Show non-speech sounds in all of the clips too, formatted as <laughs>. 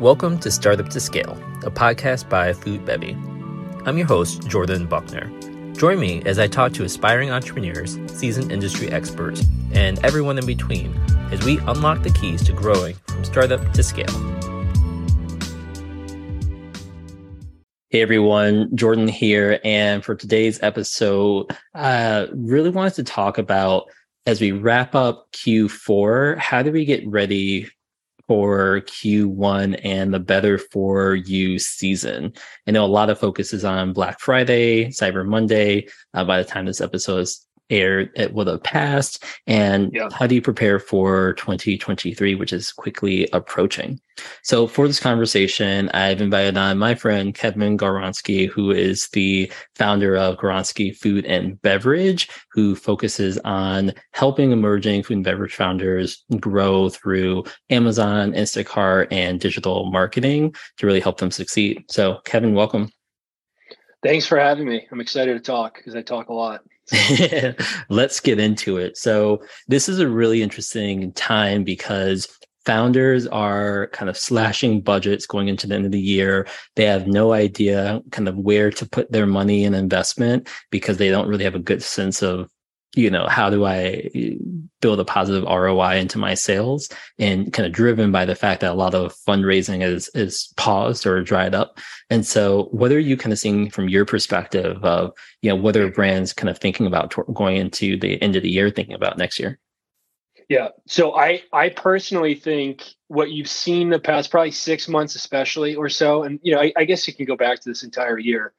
Welcome to Startup to Scale, a podcast by Food Bevy. I'm your host, Jordan Buckner. Join me as I talk to aspiring entrepreneurs, seasoned industry experts, and everyone in between as we unlock the keys to growing from startup to scale. Hey everyone, Jordan here. And for today's episode, I really wanted to talk about as we wrap up Q4, how do we get ready for Q1 and the better for you season? I know a lot of focus is on Black Friday, Cyber Monday. Uh, by the time this episode is aired, eh, it would have passed. And yeah. how do you prepare for 2023, which is quickly approaching? So for this conversation, I've invited on my friend Kevin Goronsky, who is the founder of Goronsky Food and Beverage, who focuses on helping emerging food and beverage founders grow through Amazon, Instacart, and digital marketing to really help them succeed. So Kevin, welcome. Thanks for having me. I'm excited to talk because I talk a lot. <laughs> Let's get into it. So, this is a really interesting time because founders are kind of slashing budgets going into the end of the year. They have no idea kind of where to put their money in investment because they don't really have a good sense of you know how do i build a positive roi into my sales? And kind of driven by the fact that a lot of fundraising is is paused or dried up. And so what are you kind of seeing from your perspective of you know are brands kind of thinking about going into the end of the year thinking about next year? Yeah. So i i personally think what you've seen the past probably six months especially or so and you know i, I guess you can go back to this entire year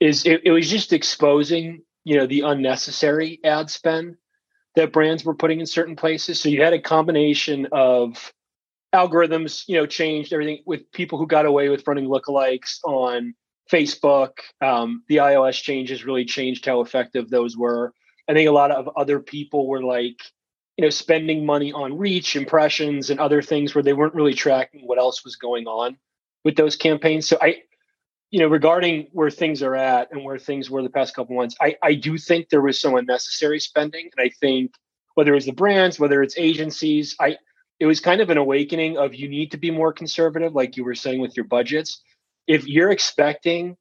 is it, it was just exposing you know the unnecessary ad spend that brands were putting in certain places. So you had a combination of algorithms you know changed everything with people who got away with running lookalikes on facebook. Um, the ios changes really changed how effective those were. I think a lot of other people were like you know spending money on reach impressions and other things where they weren't really tracking what else was going on with those campaigns. So i you know, regarding where things are at and where things were the past couple months, I, I do think there was some unnecessary spending. And I think whether it's the brands, whether it's agencies, I it was kind of an awakening of you need to be more conservative, like you were saying with your budgets. If you're expecting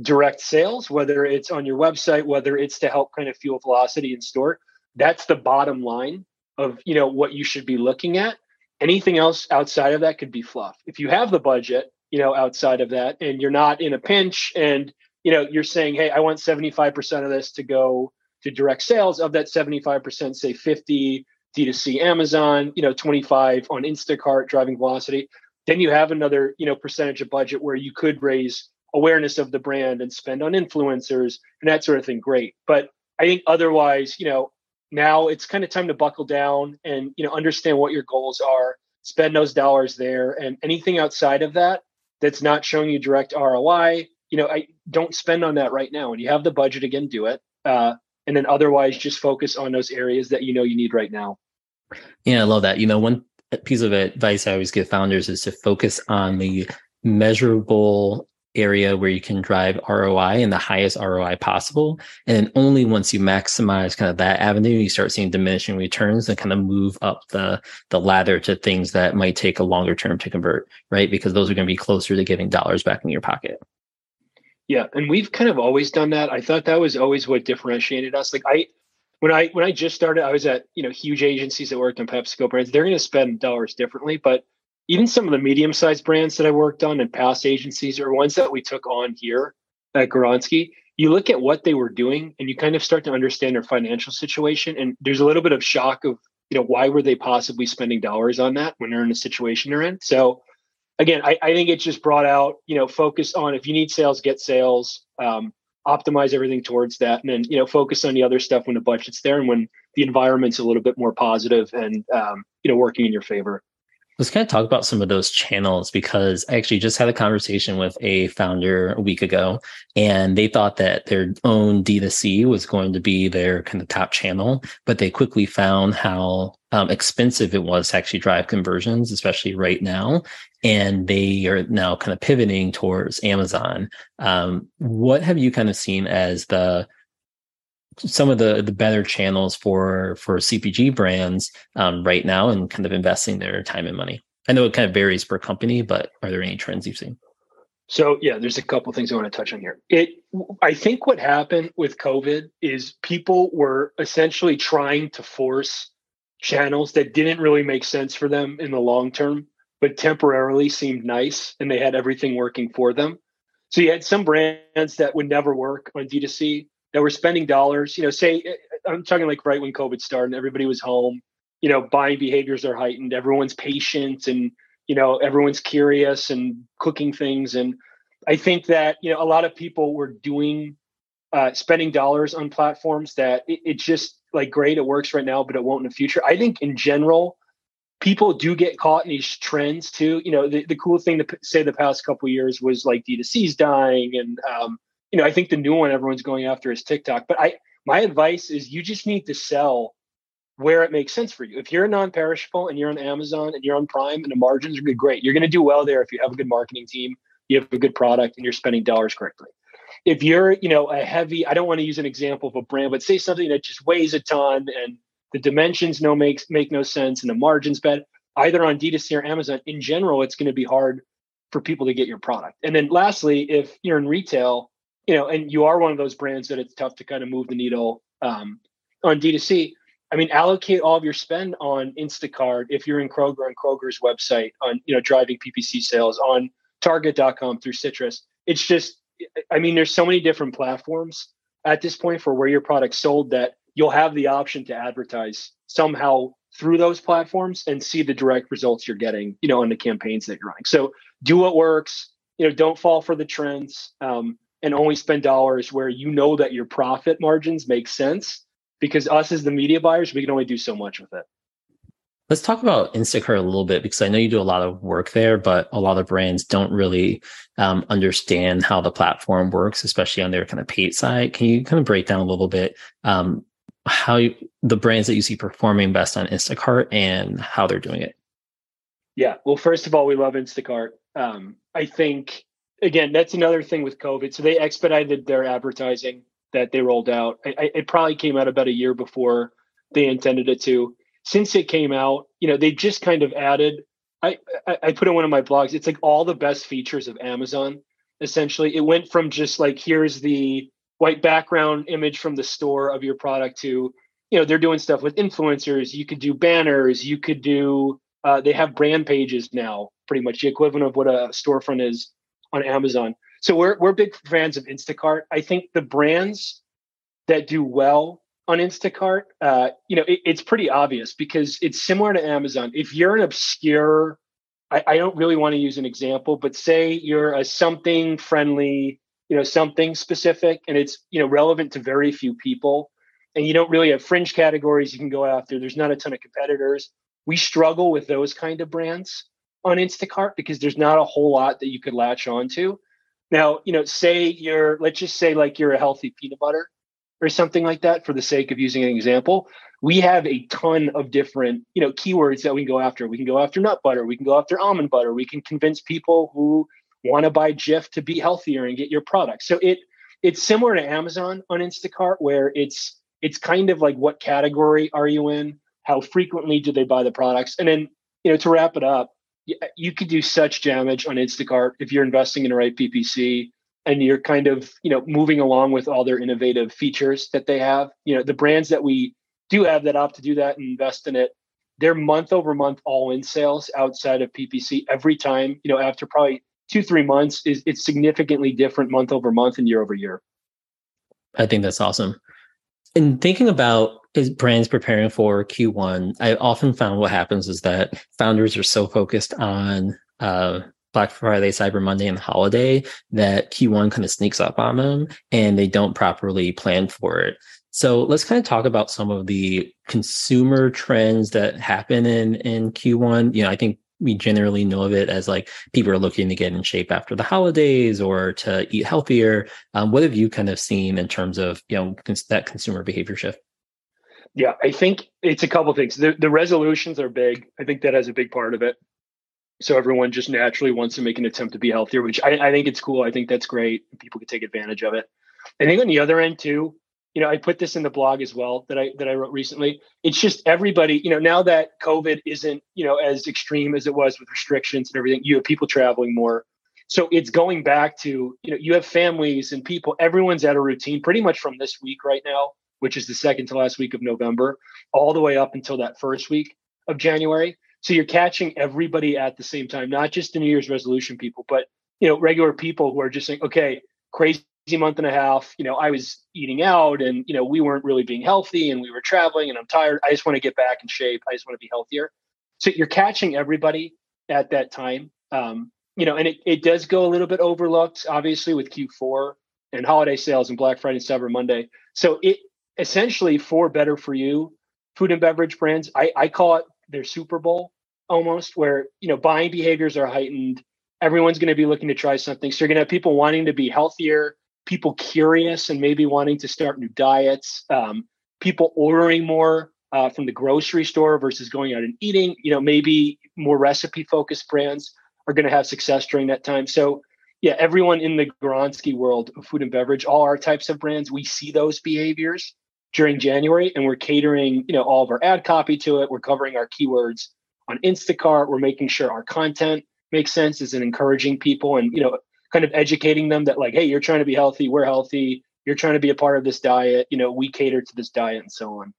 direct sales, whether it's on your website, whether it's to help kind of fuel velocity in store, that's the bottom line of you know what you should be looking at. Anything else outside of that could be fluff. If you have the budget you know, outside of that, and you're not in a pinch, and you know, you're saying, hey, I want 75% of this to go to direct sales. Of that 75%, say 50 D2C Amazon, you know, 25 on Instacart driving velocity. Then you have another, you know, percentage of budget where you could raise awareness of the brand and spend on influencers and that sort of thing. Great. But I think otherwise, you know, now it's kind of time to buckle down and, you know, understand what your goals are, spend those dollars there. And anything outside of that, that's not showing you direct ROI, you know, I don't spend on that right now. And you have the budget again, do it. Uh, and then otherwise just focus on those areas that you know you need right now. Yeah, I love that. You know, one piece of advice I always give founders is to focus on the measurable area where you can drive ROI and the highest ROI possible. And then only once you maximize kind of that avenue, you start seeing diminishing returns and kind of move up the, the ladder to things that might take a longer term to convert, right? Because those are going to be closer to getting dollars back in your pocket. Yeah. And we've kind of always done that. I thought that was always what differentiated us. Like I, when I when I just started, I was at you know huge agencies that worked on PepsiCo brands. They're going to spend dollars differently, but even some of the medium sized brands that I worked on and past agencies or ones that we took on here at Goronsky, you look at what they were doing and you kind of start to understand their financial situation. And there's a little bit of shock of, you know, why were they possibly spending dollars on that when they're in the situation they're in? So again, I, I think it just brought out, you know, focus on if you need sales, get sales, um, optimize everything towards that. And then, you know, focus on the other stuff when the budget's there and when the environment's a little bit more positive and, um, you know, working in your favor. Let's kind of talk about some of those channels because I actually just had a conversation with a founder a week ago, and they thought that their own D2C was going to be their kind of top channel, but they quickly found how um, expensive it was to actually drive conversions, especially right now. And they are now kind of pivoting towards Amazon. Um, what have you kind of seen as the some of the the better channels for for CPG brands um, right now and kind of investing their time and money? I know it kind of varies per company, but are there any trends you've seen? So yeah, there's a couple things I want to touch on here. It I think what happened with COVID is people were essentially trying to force channels that didn't really make sense for them in the long term, but temporarily seemed nice and they had everything working for them. So you had some brands that would never work on D2C that were spending dollars, you know, say I'm talking like right when COVID started everybody was home, you know, buying behaviors are heightened, everyone's patient and you know everyone's curious and cooking things. And i think that you know a lot of people were doing uh, spending dollars on platforms that it, it's just like great it works right now but it won't in the future. I think in general people do get caught in these trends too. You know the, the cool thing to say the past couple years was like d2c's dying and um, you know i think the new one everyone's going after is tiktok but i my advice is you just need to sell where it makes sense for you. If you're non-perishable and you're on Amazon and you're on Prime and the margins are good, great. You're going to do well there if you have a good marketing team, you have a good product, and you're spending dollars correctly. If you're, you know, a heavy, I don't want to use an example of a brand, but say something that just weighs a ton and the dimensions no makes make no sense and the margins bad, either on D2C or Amazon, in general, it's going to be hard for people to get your product. And then lastly, if you're in retail, you know, and you are one of those brands that it's tough to kind of move the needle um, on D2C, I mean, allocate all of your spend on Instacart if you're in Kroger on Kroger's website on you know driving PPC sales on Target.com through Citrus. It's just, I mean, there's so many different platforms at this point for where your product's sold that you'll have the option to advertise somehow through those platforms and see the direct results you're getting, you know, on the campaigns that you're running. So do what works. You know, don't fall for the trends, um, and only spend dollars where you know that your profit margins make sense because us as the media buyers, we can only do so much with it. Let's talk about Instacart a little bit because I know you do a lot of work there, but a lot of brands don't really um, understand how the platform works, especially on their kind of paid side. Can you kind of break down a little bit um, how you, the brands that you see performing best on Instacart and how they're doing it? Yeah. Well, first of all, we love Instacart. Um, I think again, that's another thing with COVID. So they expedited their advertising that they rolled out. I, it probably came out about a year before they intended it to. Since it came out, you know, they just kind of added. I, I, I put in one of my blogs. It's like all the best features of Amazon. Essentially, it went from just like here's the white background image from the store of your product to you know they're doing stuff with influencers. You could do banners. You could do. Uh, they have brand pages now, pretty much the equivalent of what a storefront is on Amazon. So we're we're big fans of Instacart. I think the brands that do well on Instacart, uh, you know, it, it's pretty obvious because it's similar to Amazon. If you're an obscure, I, I don't really want to use an example, but say you're a something friendly, you know, something specific, and it's you know relevant to very few people, and you don't really have fringe categories you can go after. There's not a ton of competitors. We struggle with those kind of brands on Instacart because there's not a whole lot that you could latch onto. Now, you know, say you're, let's just say like you're a healthy peanut butter or something like that for the sake of using an example. We have a ton of different, you know, keywords that we can go after. We can go after nut butter. We can go after almond butter. We can convince people who want to buy Jif to be healthier and get your product. So it it's similar to Amazon on Instacart where it's it's kind of like what category are you in? How frequently do they buy the products? And then, you know, to wrap it up, Uh, you could do such damage on Instacart if you're investing in the right PPC and you're kind of you know moving along with all their innovative features that they have. You know the brands that we do have that opt to do that and invest in it. Their month over month all in sales outside of PPC every time you know after probably two three months is it's significantly different month over month and year over year. I think that's awesome. In thinking about brands preparing for Q1, I often found what happens is that founders are so focused on uh, Black Friday, Cyber Monday, and holiday that Q1 kind of sneaks up on them and they don't properly plan for it. So let's kind of talk about some of the consumer trends that happen in in Q1. You know, I think we generally know of it as like people are looking to get in shape after the holidays or to eat healthier. Um, what have you kind of seen in terms of you know cons- that consumer behavior shift? Yeah, I think it's a couple things. The, the resolutions are big. I think that has a big part of it. So everyone just naturally wants to make an attempt to be healthier, which I, I think it's cool. I think that's great. People can take advantage of it. I think on the other end too, you know, I put this in the blog as well that I that I wrote recently. It's just everybody, you know, now that COVID isn't, you know, as extreme as it was with restrictions and everything, you have people traveling more. So it's going back to, you know, you have families and people, everyone's at a routine pretty much from this week right now, which is the second to last week of November, all the way up until that first week of January. So you're catching everybody at the same time, not just the New Year's resolution people, but you know, regular people who are just saying, okay, crazy month and a half. You know, I was eating out and, you know, we weren't really being healthy and we were traveling and I'm tired. I just want to get back in shape. I just want to be healthier. So you're catching everybody at that time. Um, you know, and it, it does go a little bit overlooked, obviously, with Q4 and holiday sales and Black Friday and Cyber Monday. So it essentially for better for you food and beverage brands, I, I call it their Super Bowl almost, where you know buying behaviors are heightened. Everyone's going to be looking to try something. So you're going to have people wanting to be healthier, people curious and maybe wanting to start new diets, um, people ordering more uh, from the grocery store versus going out and eating. You know, maybe more recipe focused brands are going to have success during that time. So, yeah, everyone in the Gonski world of food and beverage, all our types of brands, we see those behaviors during January, and we're catering, you know, all of our ad copy to it. We're covering our keywords on Instacart. We're making sure our content makes sense, is and encouraging people, and you know, kind of educating them that like, hey, you're trying to be healthy, we're healthy. You're trying to be a part of this diet. You know, we cater to this diet, and so on.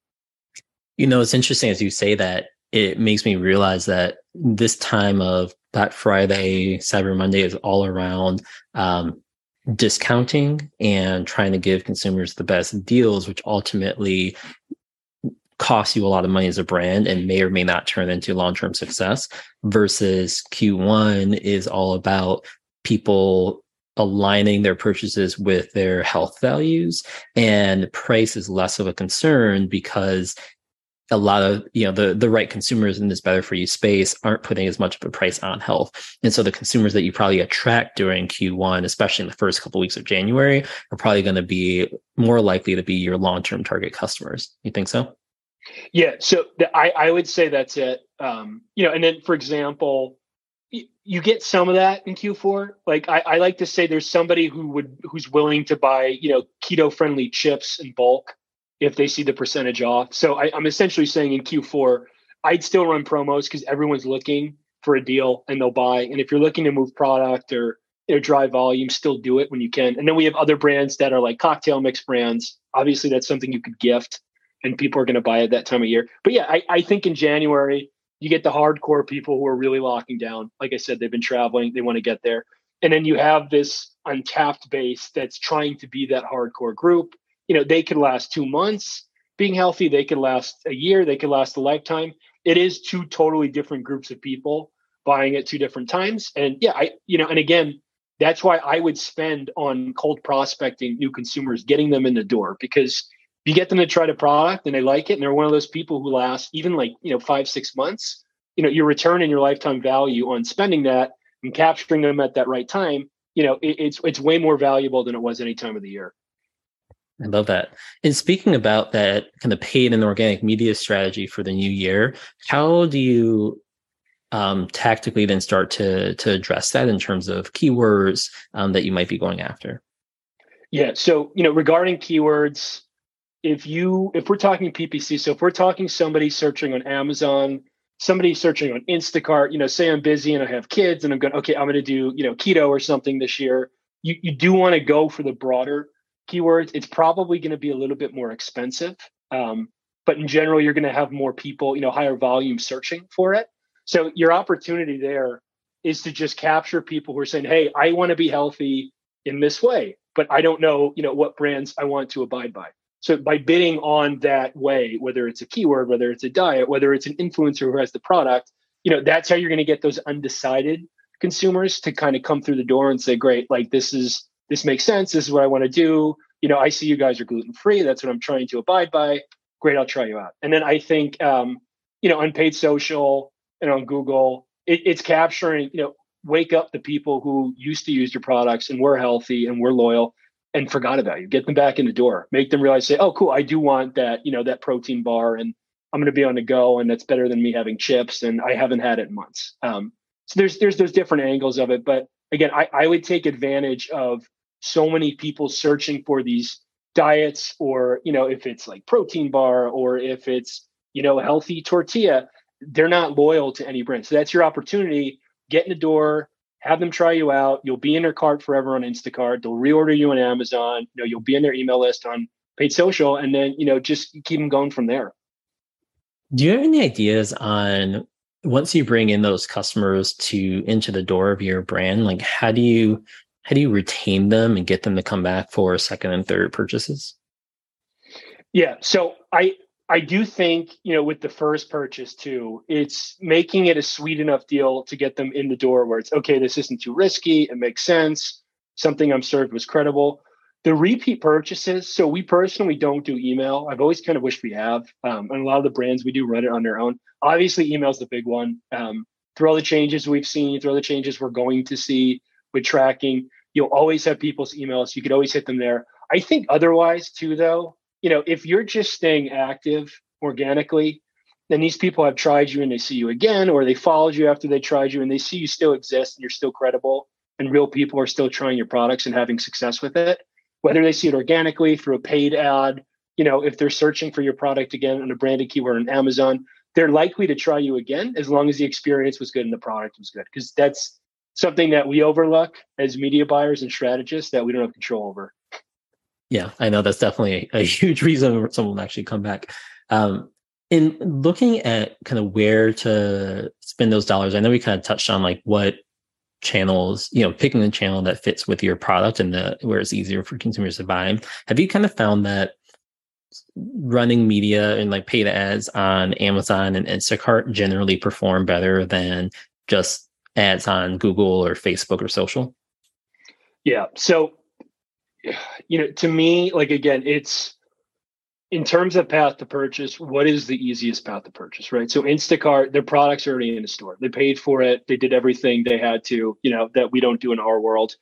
You know, it's interesting as you say that. It makes me realize that this time of Black Friday, Cyber Monday is all around um, discounting and trying to give consumers the best deals, which ultimately costs you a lot of money as a brand and may or may not turn into long-term success versus Q1 is all about people aligning their purchases with their health values. And price is less of a concern because a lot of you know the the right consumers in this better for you space aren't putting as much of a price on health. And so the consumers that you probably attract during q1 especially in the first couple of weeks of january are probably going to be more likely to be your long-term target customers. You think so? Yeah so the, i i would say that's it. Um you know and then for example you get some of that in q4 like I, I like to say there's somebody who would who's willing to buy you know keto friendly chips in bulk if they see the percentage off. So I, am essentially saying in Q4, I'd still run promos because everyone's looking for a deal and they'll buy. And if you're looking to move product or you know, drive volume, still do it when you can. And then we have other brands that are like cocktail mix brands. Obviously, that's something you could gift and people are going to buy at that time of year. But yeah, I, I think in January, you get the hardcore people who are really locking down. Like I said, they've been traveling, they want to get there. And then you have this untapped base that's trying to be that hardcore group you know they could last two months being healthy they could last a year they could last a lifetime. It is two totally different groups of people buying at two different times. And yeah i you know and again that's why i would spend on cold prospecting new consumers getting them in the door because you get them to try the product and they like it and they're one of those people who last even like you know five six months you know your return and your lifetime value on spending that and capturing them at that right time you know it, it's it's way more valuable than it was any time of the year I love that. And speaking about that kind of paid and organic media strategy for the new year, how do you um, tactically then start to to address that in terms of keywords um, that you might be going after? Yeah. So you know, regarding keywords, if you if we're talking PPC, so if we're talking somebody searching on Amazon, somebody searching on Instacart, you know, say I'm busy and I have kids and I'm going, okay, I'm going to do you know keto or something this year. You you do want to go for the broader keywords, it's probably going to be a little bit more expensive. Um, but in general, you're going to have more people, you know, higher volume searching for it. So your opportunity there is to just capture people who are saying, "Hey, I want to be healthy in this way, but I don't know, you know, what brands I want to abide by." So by bidding on that way, whether it's a keyword, whether it's a diet, whether it's an influencer who has the product, you know, that's how you're going to get those undecided consumers to kind of come through the door and say, "Great, like this is this makes sense. This is what I want to do. You know, I see you guys are gluten free. That's what I'm trying to abide by. Great, I'll try you out. And then I think, um, you know, unpaid social and on Google, it, it's capturing, you know, wake up the people who used to use your products and were healthy and were loyal and forgot about you. Get them back in the door. Make them realize, say, oh, cool, I do want that, you know, that protein bar and I'm going to be on the go and that's better than me having chips and I haven't had it in months. Um, so there's there's those different angles of it, but again, I, I would take advantage of so many people searching for these diets or you know if it's like protein bar or if it's you know healthy tortilla they're not loyal to any brand. So that's your opportunity. Get in the door have them try you out. You'll be in their cart forever on instacart. They'll reorder you on amazon. You know you'll be in their email list on paid social and then you know just keep them going from there. Do you have any ideas on once you bring in those customers to into the door of your brand like how do you how do you retain them and get them to come back for second and third purchases? Yeah so i i do think you know with the first purchase too it's making it a sweet enough deal to get them in the door where it's okay this isn't too risky. It makes sense. Something i'm served was credible the repeat purchases so we personally don't do email. I've always kind of wished we have um, and a lot of the brands we do run it on their own. Obviously email's the big one. Um, through all the changes we've seen through all the changes we're going to see with tracking you'll always have people's emails. You could always hit them there. I think otherwise too though you know if you're just staying active organically then these people have tried you and they see you again or they followed you after they tried you and they see you still exist and you're still credible and real people are still trying your products and having success with it whether they see it organically through a paid ad, you know, if they're searching for your product again on a branded keyword on Amazon, they're likely to try you again as long as the experience was good and the product was good. Because that's something that we overlook as media buyers and strategists that we don't have control over. Yeah, I know that's definitely a, a huge reason someone will actually come back. Um, in looking at kind of where to spend those dollars, I know we kind of touched on like what channels, you know, picking the channel that fits with your product and the where it's easier for consumers to buy. Have you kind of found that running media and like paid ads on Amazon and Instacart generally perform better than just ads on Google or Facebook or social? Yeah. So, you know, to me, like again, it's in terms of path to purchase, what is the easiest path to purchase, right? So Instacart, their products are already in the store. They paid for it. They did everything they had to, you know, that we don't do in our world.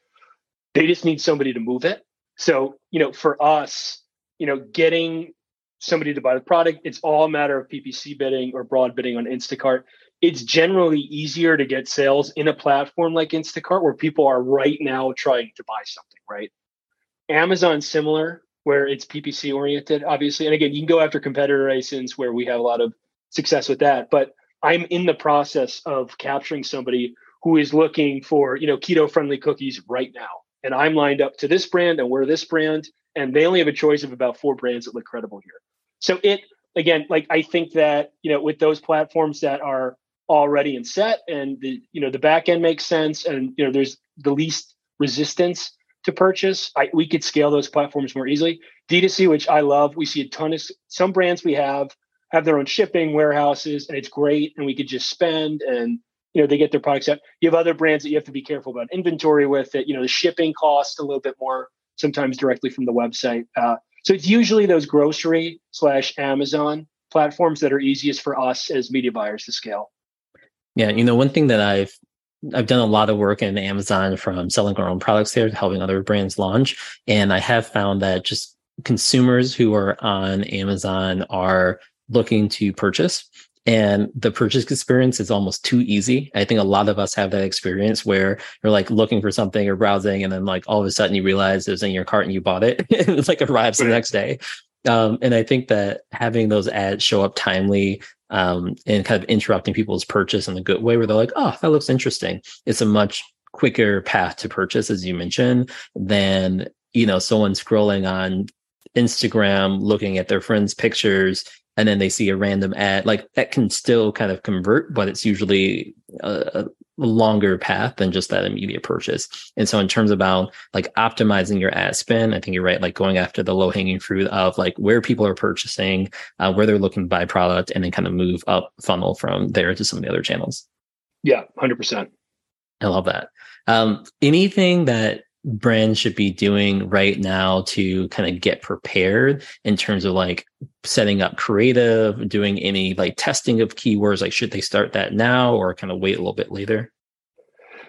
They just need somebody to move it. So, you know, for us, you know, getting somebody to buy the product, it's all a matter of PPC bidding or broad bidding on Instacart. It's generally easier to get sales in a platform like Instacart where people are right now trying to buy something, right? Amazon similar where it's PPC oriented, obviously. And again, you can go after competitor ASINs where we have a lot of success with that. But I'm in the process of capturing somebody who is looking for, you know, keto friendly cookies right now. And I'm lined up to this brand and we're this brand. And they only have a choice of about four brands that look credible here. So it again, like I think that, you know, with those platforms that are already in set and the, you know, the back end makes sense and you know, there's the least resistance to purchase, I, we could scale those platforms more easily. D2C, which I love, we see a ton of some brands we have have their own shipping warehouses, and it's great, and we could just spend and you know they get their products out. You have other brands that you have to be careful about inventory with. That you know the shipping costs a little bit more sometimes directly from the website. Uh, so it's usually those grocery slash Amazon platforms that are easiest for us as media buyers to scale. Yeah, you know, one thing that I've I've done a lot of work in Amazon from selling our own products there to helping other brands launch. And I have found that just consumers who are on Amazon are looking to purchase and the purchase experience is almost too easy. I think a lot of us have that experience where you're like looking for something or browsing, and then like all of a sudden you realize it was in your cart and you bought it. <laughs> it's like arrives the next day. Um, and I think that having those ads show up timely um, and kind of interrupting people's purchase in a good way where they're like, oh, that looks interesting. It's a much quicker path to purchase, as you mentioned, than, you know, someone scrolling on Instagram, looking at their friends' pictures, and then they see a random ad. Like that can still kind of convert, but it's usually a, longer path than just that immediate purchase. And so in terms about like optimizing your ad spend, I think you're right, like going after the low hanging fruit of like where people are purchasing, uh, where they're looking to buy product, and then kind of move up funnel from there to some of the other channels. Yeah, 100%. I love that. Um, anything that brands should be doing right now to kind of get prepared in terms of like setting up creative, doing any like testing of keywords? Like, should they start that now or kind of wait a little bit later?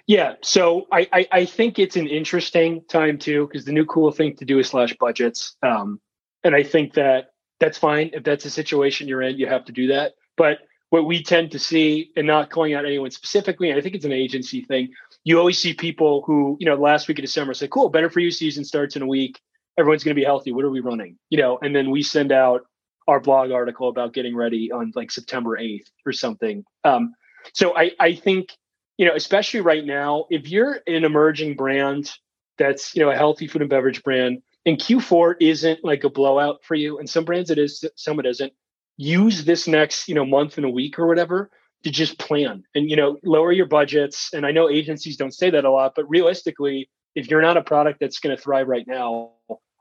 Yeah, so I, I, I think it's an interesting time too because the new cool thing to do is slash budgets, um, and I think that that's fine if that's a situation you're in, you have to do that. But what we tend to see, and not calling out anyone specifically, I think it's an agency thing you always see people who, you know, last week of December say, cool, better for you season starts in a week. everyone's going to be healthy. What are we running? You know, and then we send out our blog article about getting ready on like September 8th or something. Um, so I, I think, you know, especially right now, if you're an emerging brand that's, you know, a healthy food and beverage brand, and Q4 isn't like a blowout for you, and some brands it is, some it isn't. Use this next, you know, month and a week or whatever to just plan and you know lower your budgets. And I know agencies don't say that a lot, but realistically, if you're not a product that's going to thrive right now,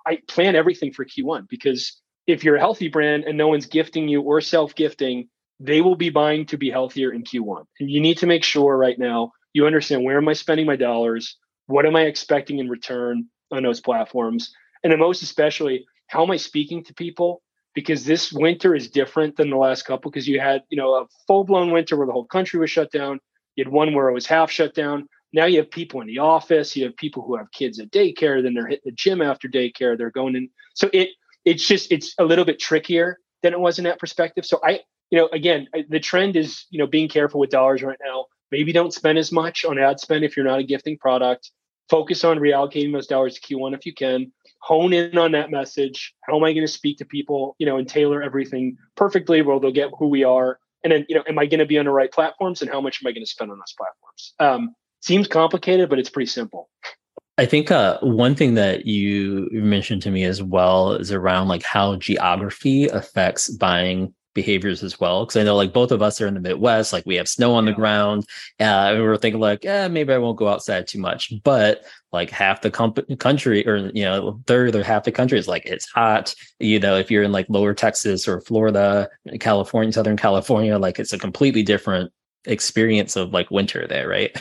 I plan everything for Q1 because if you're a healthy brand and no one's gifting you or self gifting, they will be buying to be healthier in Q1. And you need to make sure right now you understand where am I spending my dollars? What am I expecting in return on those platforms? And then most especially, how am I speaking to people? Because this winter is different than the last couple because you had, you know, a full-blown winter where the whole country was shut down. You had one where it was half shut down. Now you have people in the office, you have people who have kids at daycare, then they're hitting the gym after daycare, they're going in. So it it's just it's a little bit trickier than it was in that perspective. So I, you know, again, the trend is you know being careful with dollars right now. Maybe don't spend as much on ad spend if you're not a gifting product. Focus on reallocating those dollars to Q1 if you can. Hone in on that message. How am I going to speak to people? You know, and tailor everything perfectly where they'll get who we are. And then, you know, am I going to be on the right platforms, and how much am I going to spend on those platforms? Um, seems complicated, but it's pretty simple. I think uh, one thing that you mentioned to me as well is around like how geography affects buying behaviors as well. Because I know like both of us are in the Midwest, like we have snow on yeah. the ground, uh, and we were thinking like, yeah, maybe I won't go outside too much. But like half the comp- country, or you know, third or half the country is like it's hot. You know, if you're in like lower Texas or Florida, California, Southern California, like it's a completely different experience of like winter there, right?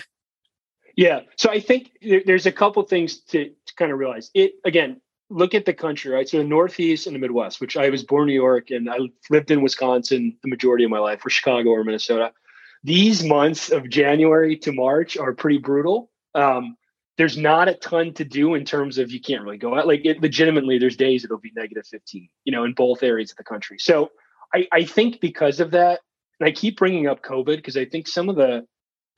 Yeah. So I think there's a couple things to, to kind of realize. It again, look at the country, right? So the Northeast and the Midwest, which I was born in New York and I lived in Wisconsin the majority of my life, or Chicago or Minnesota. These months of January to March are pretty brutal. Um, there's not a ton to do in terms of you can't really go out. Like it, legitimately, there's days it'll be negative 15, you know, in both areas of the country. So I, I think because of that, and I keep bringing up COVID because I think some of the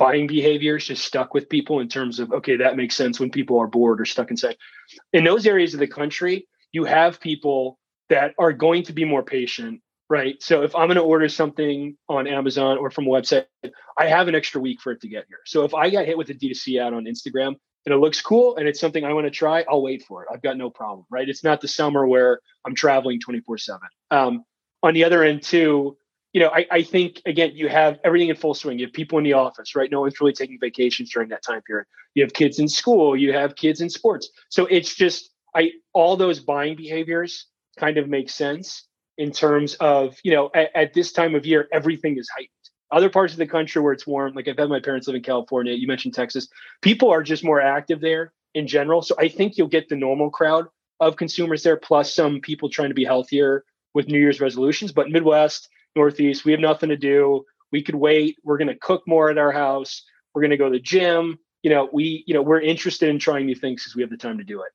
buying behaviors just stuck with people in terms of okay that makes sense when people are bored or stuck inside. In those areas of the country you have people that are going to be more patient right? So if i'm going to order something on amazon or from a website i have an extra week for it to get here. So if i got hit with a d2c ad on instagram and it looks cool and it's something i want to try i'll wait for it. I've got no problem right? It's not the summer where i'm traveling 24 7 um, on the other end too you know, I, I think again, you have everything in full swing. You have people in the office, right? No one's really taking vacations during that time period. You have kids in school, you have kids in sports. So it's just I all those buying behaviors kind of make sense in terms of, you know, at, at this time of year, everything is heightened. Other parts of the country where it's warm, like I've had my parents live in California, you mentioned Texas, people are just more active there in general. So I think you'll get the normal crowd of consumers there, plus some people trying to be healthier with New Year's resolutions. But Midwest, Northeast. We have nothing to do. We could wait. We're going to cook more at our house. We're going to go to the gym. You know, we, you know, we're interested in trying new things because we have the time to do it.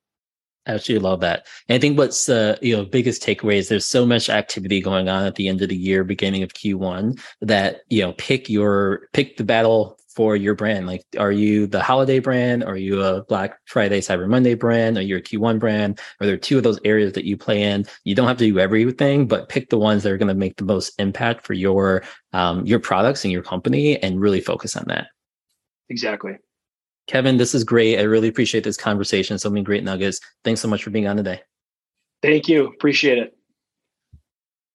Absolutely love that. And I think what's the you know biggest takeaway is there's so much activity going on at the end of the year, beginning of Q1, that you know pick your pick the battle for your brand? Like, are you the holiday brand? Are you a Black Friday, Cyber Monday brand? Are you a Q1 brand? Are there two of those areas that you play in? You don't have to do everything, but pick the ones that are going to make the most impact for your um, your products and your company, and really focus on that. Exactly. Kevin, this is great. I really appreciate this conversation. So many great nuggets. Thanks so much for being on today. Thank you. Appreciate it.